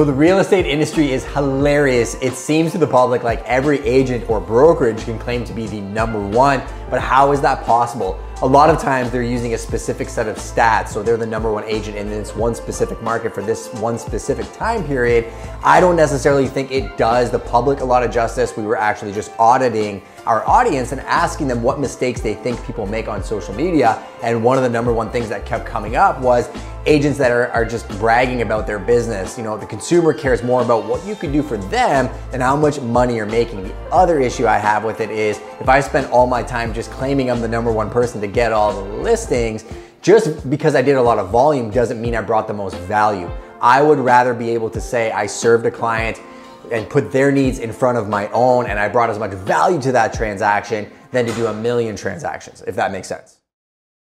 So the real estate industry is hilarious. It seems to the public like every agent or brokerage can claim to be the number one, but how is that possible? A lot of times they're using a specific set of stats. So they're the number one agent in this one specific market for this one specific time period. I don't necessarily think it does the public a lot of justice. We were actually just auditing our audience and asking them what mistakes they think people make on social media. And one of the number one things that kept coming up was agents that are, are just bragging about their business. You know, the consumer cares more about what you can do for them than how much money you're making. The other issue I have with it is if I spend all my time just claiming I'm the number one person to get all the listings, just because I did a lot of volume doesn't mean I brought the most value. I would rather be able to say I served a client and put their needs in front of my own and I brought as much value to that transaction than to do a million transactions, if that makes sense.